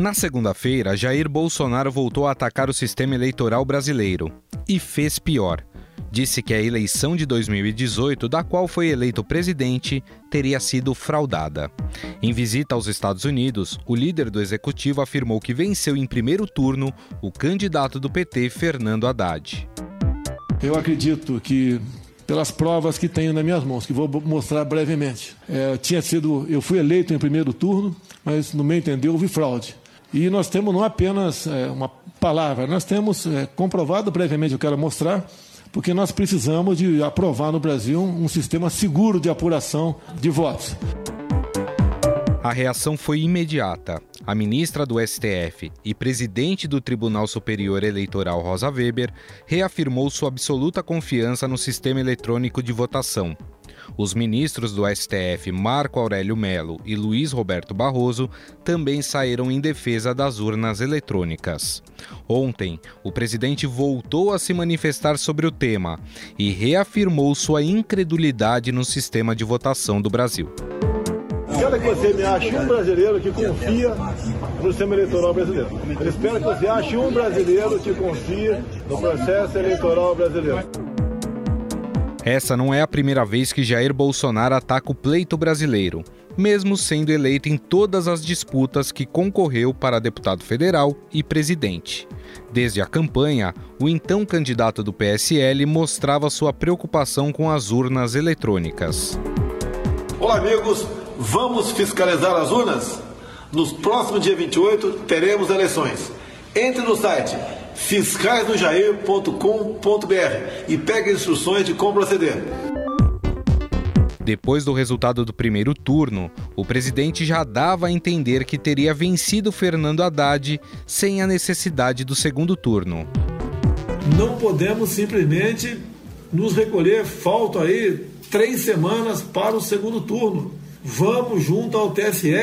Na segunda-feira, Jair Bolsonaro voltou a atacar o sistema eleitoral brasileiro. E fez pior. Disse que a eleição de 2018, da qual foi eleito presidente, teria sido fraudada. Em visita aos Estados Unidos, o líder do executivo afirmou que venceu em primeiro turno o candidato do PT, Fernando Haddad. Eu acredito que pelas provas que tenho nas minhas mãos, que vou mostrar brevemente. É, tinha sido, eu fui eleito em primeiro turno, mas no meu entender houve fraude. E nós temos não apenas é, uma palavra, nós temos é, comprovado brevemente, eu quero mostrar, porque nós precisamos de aprovar no Brasil um sistema seguro de apuração de votos. A reação foi imediata. A ministra do STF e presidente do Tribunal Superior Eleitoral, Rosa Weber, reafirmou sua absoluta confiança no sistema eletrônico de votação os ministros do STF Marco Aurélio Melo e Luiz Roberto Barroso também saíram em defesa das urnas eletrônicas. Ontem, o presidente voltou a se manifestar sobre o tema e reafirmou sua incredulidade no sistema de votação do Brasil. Quero que você me ache um brasileiro que confia no sistema eleitoral brasileiro. Eu espero que você ache um brasileiro que confia no processo eleitoral brasileiro. Essa não é a primeira vez que Jair Bolsonaro ataca o pleito brasileiro, mesmo sendo eleito em todas as disputas que concorreu para deputado federal e presidente. Desde a campanha, o então candidato do PSL mostrava sua preocupação com as urnas eletrônicas. Olá, amigos, vamos fiscalizar as urnas? Nos próximos dia 28 teremos eleições. Entre no site fiscaisdojair.com.br e pegue instruções de como proceder. Depois do resultado do primeiro turno, o presidente já dava a entender que teria vencido Fernando Haddad sem a necessidade do segundo turno. Não podemos simplesmente nos recolher, faltam aí três semanas para o segundo turno. Vamos, junto ao TSE,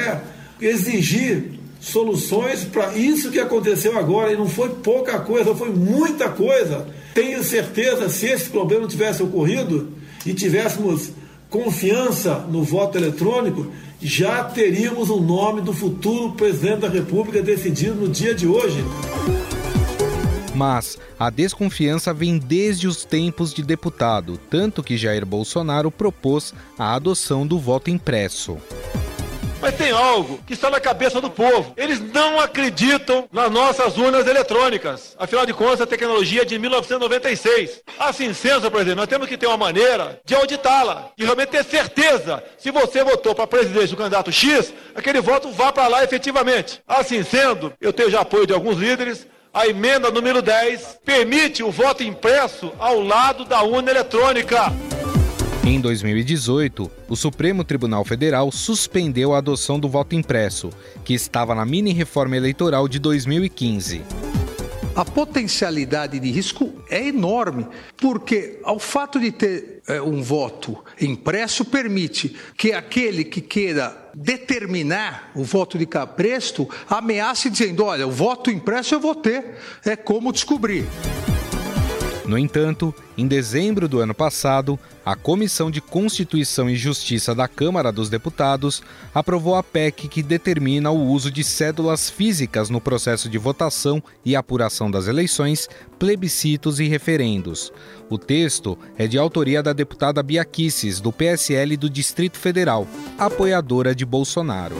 exigir soluções para isso que aconteceu agora. E não foi pouca coisa, foi muita coisa. Tenho certeza, se esse problema tivesse ocorrido e tivéssemos confiança no voto eletrônico, já teríamos o nome do futuro presidente da República decidido no dia de hoje. Mas a desconfiança vem desde os tempos de deputado, tanto que Jair Bolsonaro propôs a adoção do voto impresso. Mas tem algo que está na cabeça do povo. Eles não acreditam nas nossas urnas eletrônicas. Afinal de contas, a tecnologia é de 1996. Assim sendo, presidente, nós temos que ter uma maneira de auditá-la e realmente ter certeza se você votou para presidente do candidato X, aquele voto vá para lá efetivamente. Assim sendo, eu tenho já apoio de alguns líderes. A emenda número 10 permite o voto impresso ao lado da urna eletrônica. Em 2018, o Supremo Tribunal Federal suspendeu a adoção do voto impresso, que estava na mini-reforma eleitoral de 2015. A potencialidade de risco é enorme, porque ao fato de ter é, um voto impresso permite que aquele que queira determinar o voto de capresto ameace dizendo: olha, o voto impresso eu vou ter, é como descobrir. No entanto, em dezembro do ano passado, a Comissão de Constituição e Justiça da Câmara dos Deputados aprovou a PEC que determina o uso de cédulas físicas no processo de votação e apuração das eleições, plebiscitos e referendos. O texto é de autoria da deputada Bia Kicis, do PSL do Distrito Federal, apoiadora de Bolsonaro.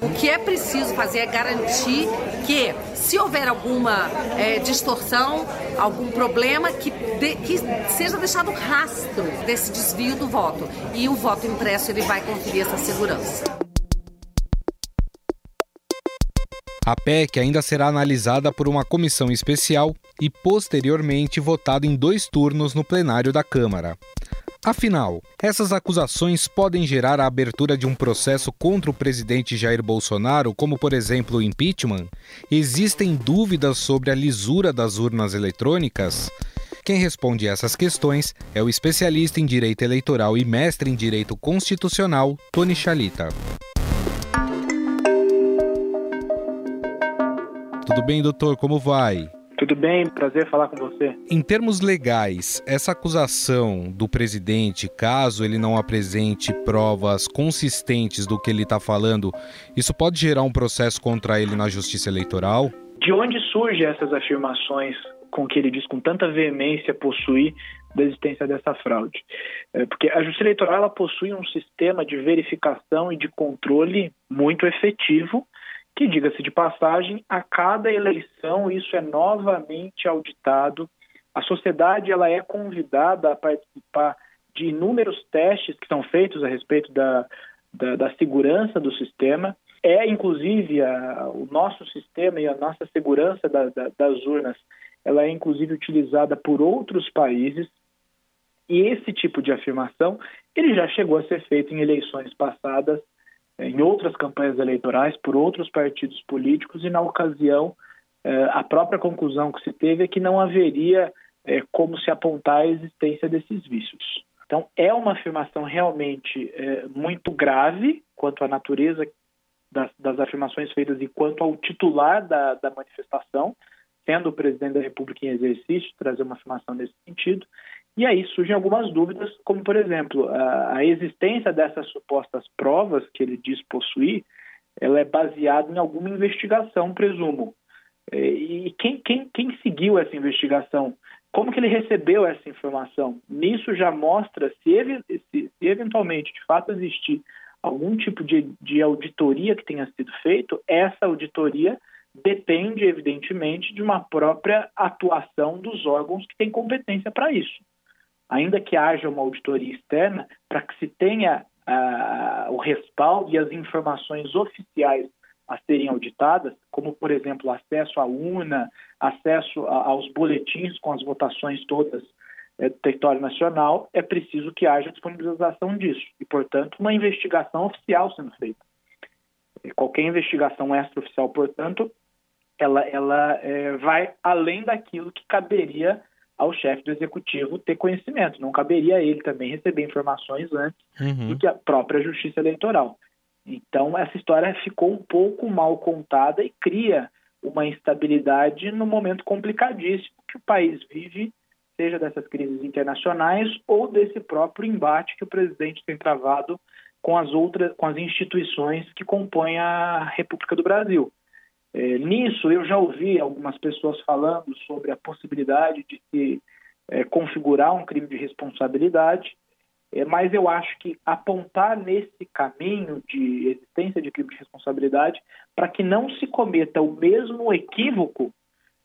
O que é preciso fazer é garantir que, se houver alguma é, distorção, algum problema, que, de, que seja deixado rastro desse desvio do voto. E o voto impresso ele vai conferir essa segurança. A PEC ainda será analisada por uma comissão especial e posteriormente votada em dois turnos no plenário da Câmara. Afinal, essas acusações podem gerar a abertura de um processo contra o presidente Jair Bolsonaro, como por exemplo o impeachment? Existem dúvidas sobre a lisura das urnas eletrônicas? Quem responde essas questões é o especialista em direito eleitoral e mestre em direito constitucional, Tony Chalita. Tudo bem, doutor? Como vai? Tudo bem, prazer falar com você. Em termos legais, essa acusação do presidente, caso ele não apresente provas consistentes do que ele está falando, isso pode gerar um processo contra ele na Justiça Eleitoral? De onde surgem essas afirmações com que ele diz com tanta veemência possuir da existência dessa fraude? É, porque a Justiça Eleitoral ela possui um sistema de verificação e de controle muito efetivo que, diga-se de passagem, a cada eleição isso é novamente auditado. A sociedade ela é convidada a participar de inúmeros testes que são feitos a respeito da, da, da segurança do sistema. É, inclusive, a, o nosso sistema e a nossa segurança da, das urnas, ela é, inclusive, utilizada por outros países. E esse tipo de afirmação, ele já chegou a ser feito em eleições passadas em outras campanhas eleitorais por outros partidos políticos e na ocasião eh, a própria conclusão que se teve é que não haveria eh, como se apontar a existência desses vícios. Então é uma afirmação realmente eh, muito grave quanto à natureza das, das, afirmações feitas e quanto ao titular da, da manifestação, sendo o presidente da República em exercício, trazer uma afirmação nesse sentido. E aí surgem algumas dúvidas, como, por exemplo, a, existência dessas supostas provas que ele diz possuir, ela é baseada em alguma investigação, presumo. É, e quem, quem, quem seguiu essa investigação? Como que ele recebeu essa informação? Nisso já mostra se, se, se eventualmente, de fato, existir algum tipo de, de auditoria que tenha sido feito, essa auditoria depende, evidentemente, de uma própria atuação dos órgãos que têm competência para isso ainda que haja uma auditoria externa, para que se tenha uh, o respaldo e as informações oficiais a serem auditadas, como, por exemplo, acesso à urna, acesso a, aos boletins com as votações todas é, do território nacional, é preciso que haja disponibilização disso e, portanto, uma investigação oficial sendo feita. Qualquer investigação extraoficial, portanto, ela, ela é, vai além daquilo que caberia ao chefe do executivo ter conhecimento. Não caberia a ele também receber informações antes uhum. do que a própria justiça eleitoral. Então, essa história ficou um pouco mal contada e cria uma instabilidade no momento complicadíssimo que o país vive, seja dessas crises internacionais ou desse próprio embate que o presidente tem travado com as outras, com as instituições que compõem a República do Brasil. É, nisso, eu já ouvi algumas pessoas falando sobre a possibilidade de se é, configurar um crime de responsabilidade, é, mas eu acho que apontar nesse caminho de existência de crime de responsabilidade para que não se cometa o mesmo equívoco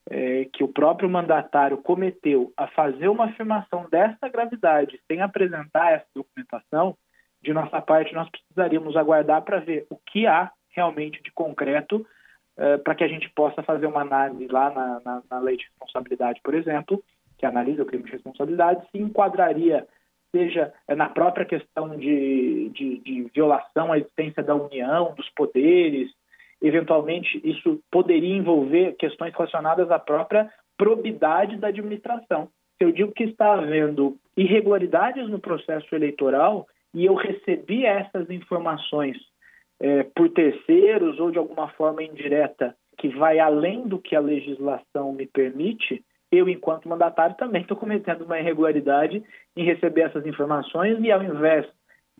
é, que o próprio mandatário cometeu a fazer uma afirmação dessa gravidade sem apresentar essa documentação, de nossa parte, nós precisaríamos aguardar para ver o que há realmente de concreto eh, para que a gente possa fazer uma análise lá na, na, na, lei de responsabilidade, por exemplo, que analisa o crime de responsabilidade, se enquadraria, seja eh, na própria questão de, de, de violação à existência da união, dos poderes, eventualmente isso poderia envolver questões relacionadas à própria probidade da administração. Se eu digo que está havendo irregularidades no processo eleitoral e eu recebi essas informações é, por terceiros ou de alguma forma indireta que vai além do que a legislação me permite, eu, enquanto mandatário, também estou cometendo uma irregularidade em receber essas informações e, ao invés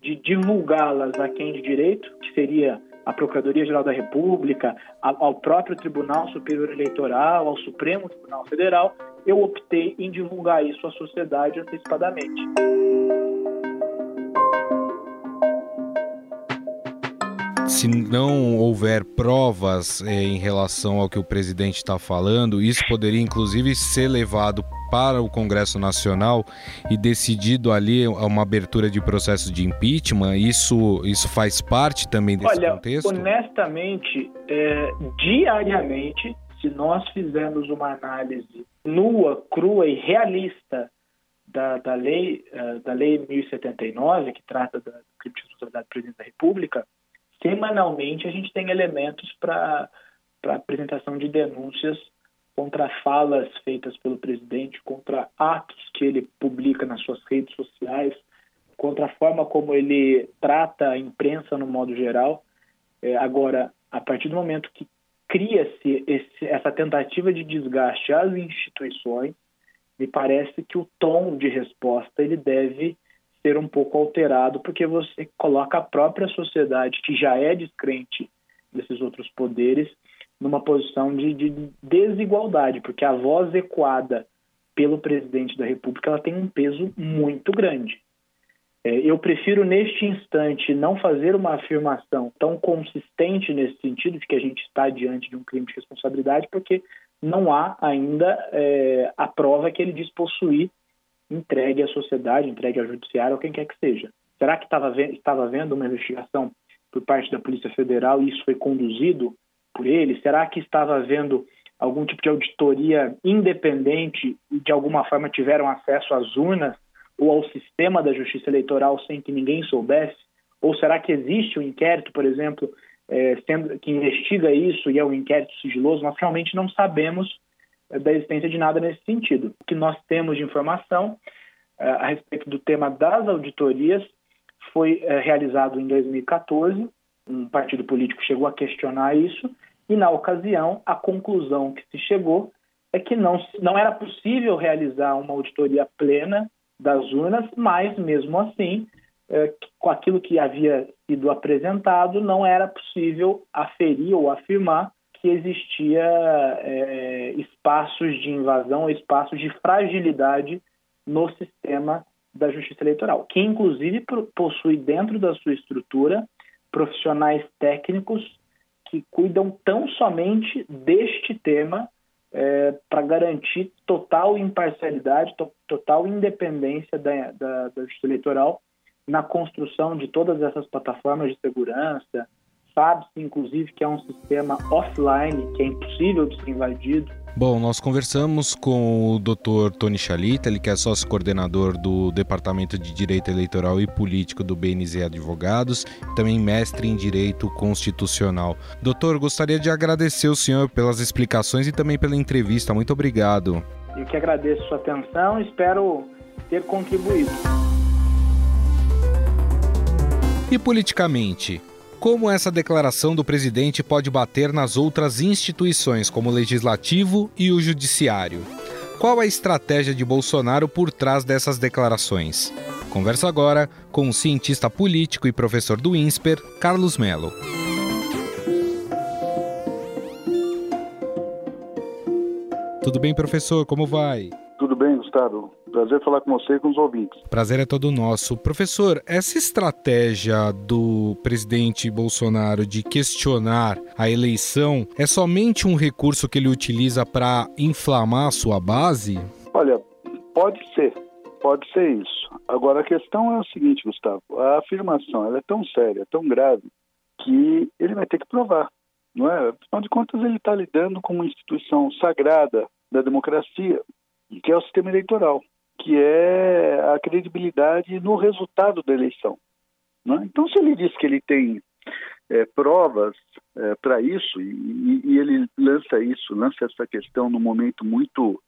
de divulgá-las a quem de direito, que seria a Procuradoria-Geral da República, ao próprio Tribunal Superior Eleitoral, ao Supremo Tribunal Federal, eu optei em divulgar isso à sociedade antecipadamente. Se não houver provas é, em relação ao que o presidente está falando, isso poderia inclusive ser levado para o Congresso Nacional e decidido ali uma abertura de processo de impeachment? Isso, isso faz parte também desse Olha, contexto? Honestamente, é, diariamente, se nós fizermos uma análise nua, crua e realista da, da, lei, uh, da lei 1079, que trata da crime de responsabilidade do presidente da República, semanalmente a gente tem elementos para apresentação de denúncias contra falas feitas pelo presidente, contra atos que ele publica nas suas redes sociais, contra a forma como ele trata a imprensa no modo geral. É, agora, a partir do momento que cria-se essa tentativa de desgaste às instituições, me parece que o tom de resposta ele deve ser um pouco alterado, porque você coloca a própria sociedade, que já é descrente desses outros poderes, numa posição de, de desigualdade, porque a voz ecoada pelo presidente da República ela tem um peso muito grande. É, eu prefiro, neste instante, não fazer uma afirmação tão consistente nesse sentido de que a gente está diante de um crime de responsabilidade, porque não há ainda é, a prova que ele diz possuir entregue à sociedade, entregue ao judiciário, ou quem quer que seja. Será que estava, estava havendo uma investigação por parte da Polícia Federal e isso foi conduzido por ele? Será que estava havendo algum tipo de auditoria independente e de alguma forma tiveram acesso às urnas ou ao sistema da justiça eleitoral sem que ninguém soubesse? Ou será que existe um inquérito, por exemplo, é, sendo, que investiga isso e é um inquérito sigiloso? Nós realmente não sabemos da existência de nada nesse sentido. O que nós temos de informação uh, a respeito do tema das auditorias foi uh, realizado em 2014. Um partido político chegou a questionar isso e, na ocasião, a conclusão que se chegou é que não, não era possível realizar uma auditoria plena das urnas, mas, mesmo assim, uh, com aquilo que havia sido apresentado, não era possível aferir ou afirmar que existia é, espaços de invasão, espaços de fragilidade no sistema da justiça eleitoral, que inclusive possui dentro da sua estrutura profissionais técnicos que cuidam tão somente deste tema é, para garantir total imparcialidade, to total independência da, da, da justiça eleitoral na construção de todas essas plataformas de segurança, Sabe-se, inclusive, que é um sistema offline, que é impossível de ser invadido. Bom, nós conversamos com o Dr. Tony Chalita, ele que é sócio coordenador do Departamento de Direito Eleitoral e Político do BNZ Advogados, também mestre em Direito Constitucional. Doutor, gostaria de agradecer o senhor pelas explicações e também pela entrevista. Muito obrigado. Eu que agradeço sua atenção e espero ter contribuído. E politicamente, como essa declaração do presidente pode bater nas outras instituições, como o legislativo e o judiciário? Qual a estratégia de Bolsonaro por trás dessas declarações? Converso agora com o cientista político e professor do INSPER, Carlos Melo. Tudo bem, professor? Como vai? Bem, Gustavo. Prazer falar com você e com os ouvintes. Prazer é todo nosso. Professor, essa estratégia do presidente Bolsonaro de questionar a eleição é somente um recurso que ele utiliza para inflamar a sua base? Olha, pode ser. Pode ser isso. Agora, a questão é o seguinte, Gustavo. A afirmação ela é tão séria, tão grave, que ele vai ter que provar. Não é? Afinal de contas, ele está lidando com uma instituição sagrada da democracia, que é o sistema eleitoral que é a credibilidade no resultado da eleição. Né? Então, se ele diz que ele tem é, provas é, para isso e, e, ele lança isso, lança essa questão num momento muito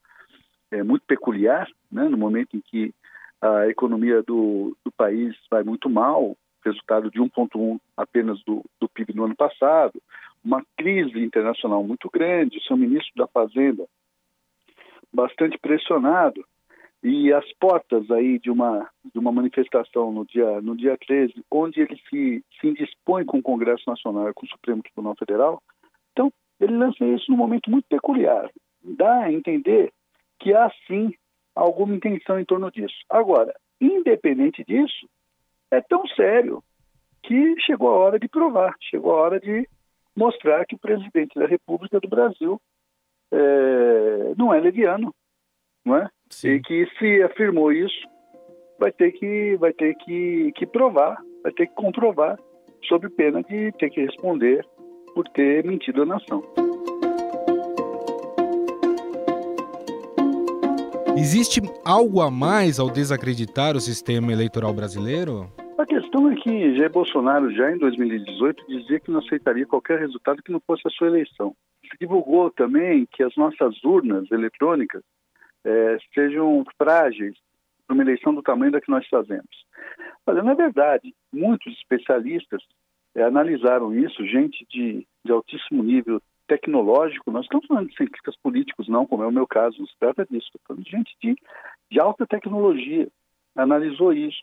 é, muito peculiar, né? no momento em que a economia do, do país vai muito mal, resultado de 1,1 apenas do, do PIB no ano passado, uma crise internacional muito grande, o seu ministro da Fazenda bastante pressionado, e as portas aí de uma de uma manifestação no dia no dia 13, onde ele se se indispõe com o Congresso Nacional e com o Supremo Tribunal Federal, então ele lança isso num momento muito peculiar. Dá a entender que há sim alguma intenção em torno disso. Agora, independente disso, é tão sério que chegou a hora de provar, chegou a hora de mostrar que o presidente da República do Brasil é, não é leviano, não é? Sim. E que se afirmou isso, vai ter que vai ter que, que provar, vai ter que comprovar, sob pena de ter que responder por ter mentido à nação. Existe algo a mais ao desacreditar o sistema eleitoral brasileiro? A questão é que Jair Bolsonaro, já em 2018, dizia que não aceitaria qualquer resultado que não fosse a sua eleição. Se divulgou também que as nossas urnas eletrônicas é, sejam frágeis para uma eleição do tamanho da que nós fazemos. Olha, na verdade, muitos especialistas é, analisaram isso, gente de, de altíssimo nível tecnológico, nós estamos falando de cientistas políticos, não, como é o meu caso, não se trata disso, estamos falando de gente de, de alta tecnologia, analisou isso,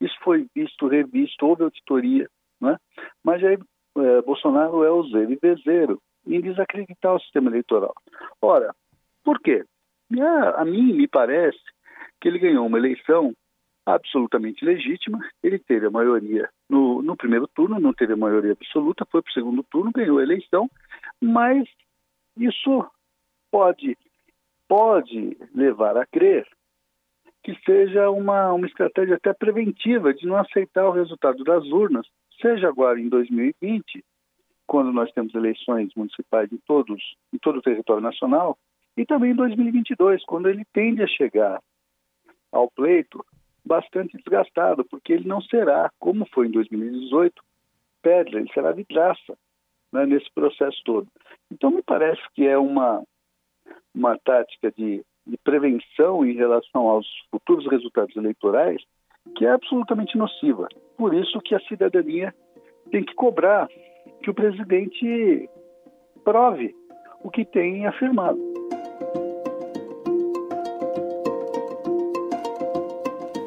isso foi visto, revisto, houve auditoria, né? mas aí é, Bolsonaro é o zero e em desacreditar o sistema eleitoral. Ora, por quê? A, mim me parece que ele ganhou uma eleição absolutamente legítima. Ele teve a maioria no, no primeiro turno, não teve a maioria absoluta, foi para o segundo turno, ganhou a eleição, mas isso pode, pode levar a crer que seja uma, uma estratégia até preventiva de não aceitar o resultado das urnas, seja agora em 2020, quando nós temos eleições municipais em todos em todo o território nacional, e também em 2022, quando ele tende a chegar ao pleito bastante desgastado, porque ele não será, como foi em 2018, pedra, ele será vidraça né, nesse processo todo. Então, me parece que é uma, uma tática de, de prevenção em relação aos futuros resultados eleitorais que é absolutamente nociva. Por isso que a cidadania tem que cobrar que o presidente prove o que tem afirmado.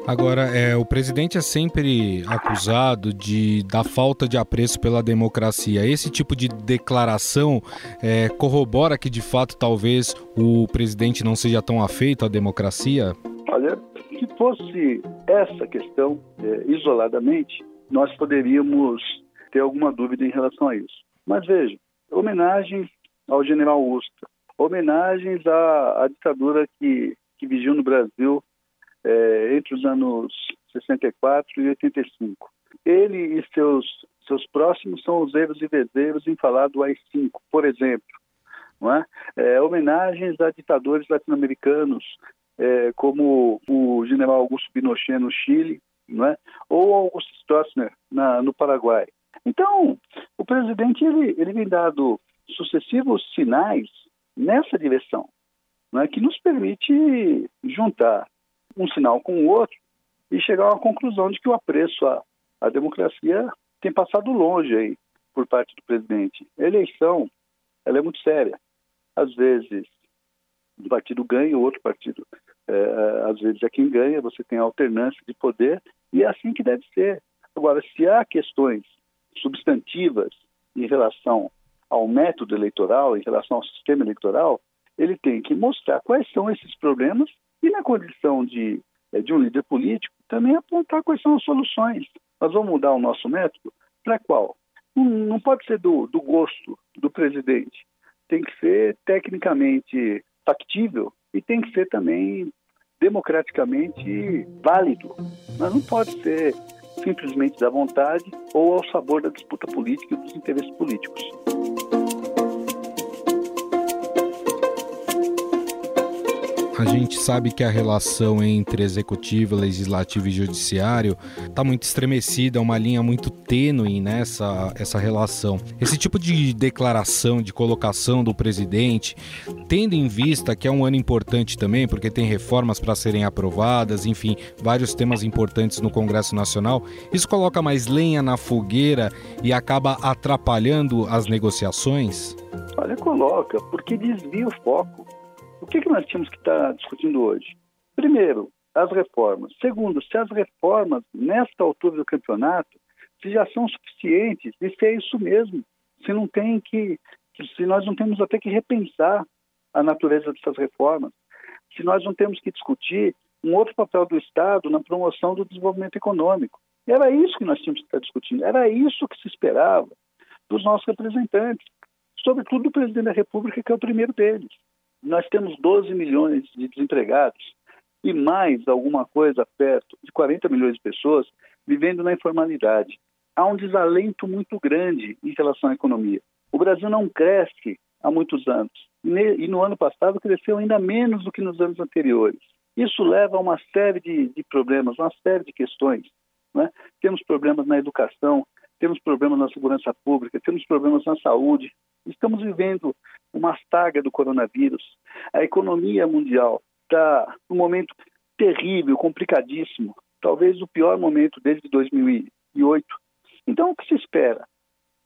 Agora, é, o presidente é sempre acusado de da falta de apreço pela democracia. Esse tipo de declaração é, corrobora que, de fato, talvez o presidente não seja tão afeito à democracia? Olha, se fosse essa questão é, isoladamente, nós poderíamos ter alguma dúvida em relação a isso. Mas veja, homenagens ao general Ustra, homenagens à, à ditadura que, que vigiu no Brasil é, entre os anos 64 e 85. Ele e seus, seus próximos são os erros e vezeiros em falar do AI-5, por exemplo. Não é? É, homenagens a ditadores latino-americanos, é, como o general Augusto Pinochet no Chile, não é? ou Augusto Stroessner na, no Paraguai. Então, o presidente ele, ele vem dado sucessivos sinais nessa direção, não é? que nos permite juntar um sinal com o outro e chegar a uma conclusão de que o apreço à, à democracia tem passado longe aí por parte do presidente. A eleição, ela é muito séria. Às vezes, um partido ganha, o outro partido, é, às vezes é quem ganha, você tem alternância de poder, e é assim que deve ser. Agora, se há questões substantivas em relação ao método eleitoral, em relação ao sistema eleitoral, ele tem que mostrar quais são esses problemas e na condição de, eh, de um líder político, também apontar quais são as soluções. Nós vamos mudar o nosso método para qual? Não pode ser do, do gosto do presidente. Tem que ser tecnicamente factível e tem que ser também democraticamente válido. Mas não pode ser simplesmente da vontade ou ao sabor da disputa política e dos interesses políticos. A gente sabe que a relação entre executivo, legislativo e judiciário está muito estremecida, é uma linha muito tênue nessa essa relação. Esse tipo de declaração, de colocação do presidente, tendo em vista que é um ano importante também, porque tem reformas para serem aprovadas, enfim, vários temas importantes no Congresso Nacional, isso coloca mais lenha na fogueira e acaba atrapalhando as negociações? Olha, coloca, porque desvia o foco. O que, que nós tínhamos que estar tá discutindo hoje? Primeiro, as reformas. Segundo, se as reformas, nesta altura do campeonato, se já são suficientes, e se é isso mesmo, se não tem que, se nós não temos até que repensar a natureza dessas reformas, se nós não temos que discutir um outro papel do Estado na promoção do desenvolvimento econômico. Era isso que nós tínhamos que estar discutindo, era isso que se esperava dos nossos representantes, sobretudo do presidente da República, que é o primeiro deles. Nós temos 12 milhões de desempregados e mais alguma coisa perto de 40 milhões de pessoas vivendo na informalidade. Há um desalento muito grande em relação à economia. O Brasil não cresce há muitos anos e no ano passado cresceu ainda menos do que nos anos anteriores. Isso leva a uma série de, de problemas, uma série de questões. Né? Temos problemas na educação, temos problemas na segurança pública, temos problemas na saúde. Estamos vivendo uma saga do coronavírus. A economia mundial está num momento terrível, complicadíssimo, talvez o pior momento desde 2008. Então, o que se espera?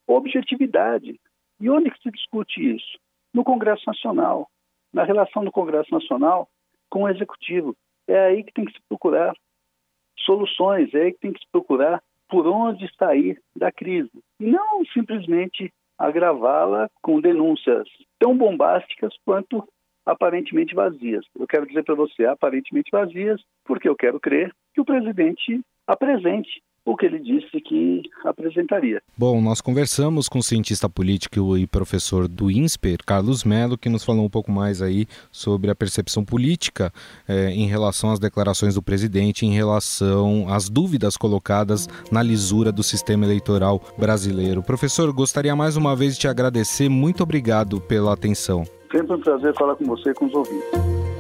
Objetividade. E onde que se discute isso? No Congresso Nacional, na relação do Congresso Nacional com o Executivo. É aí que tem que se procurar soluções, é aí que tem que se procurar por onde sair da crise. E não simplesmente agravá-la com denúncias tão bombásticas quanto aparentemente vazias. Eu quero dizer para você, aparentemente vazias, porque eu quero crer que o presidente apresente o que ele disse que apresentaria. Bom, nós conversamos com o cientista político e professor do INSPER, Carlos Melo, que nos falou um pouco mais aí sobre a percepção política eh, em relação às declarações do presidente, em relação às dúvidas colocadas na lisura do sistema eleitoral brasileiro. Professor, gostaria mais uma vez de te agradecer. Muito obrigado pela atenção. Sempre um prazer falar com você e com os ouvintes.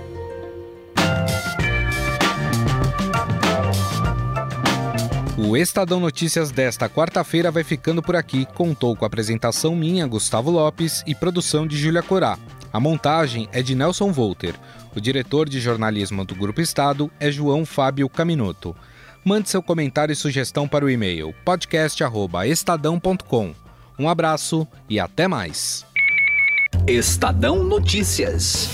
O Estadão Notícias desta quarta-feira vai ficando por aqui. Contou com a apresentação minha, Gustavo Lopes, e produção de Júlia Corá. A montagem é de Nelson Volter. O diretor de jornalismo do Grupo Estado é João Fábio Caminoto. Mande seu comentário e sugestão para o e-mail podcast@estadão.com. Um abraço e até mais. Estadão Notícias.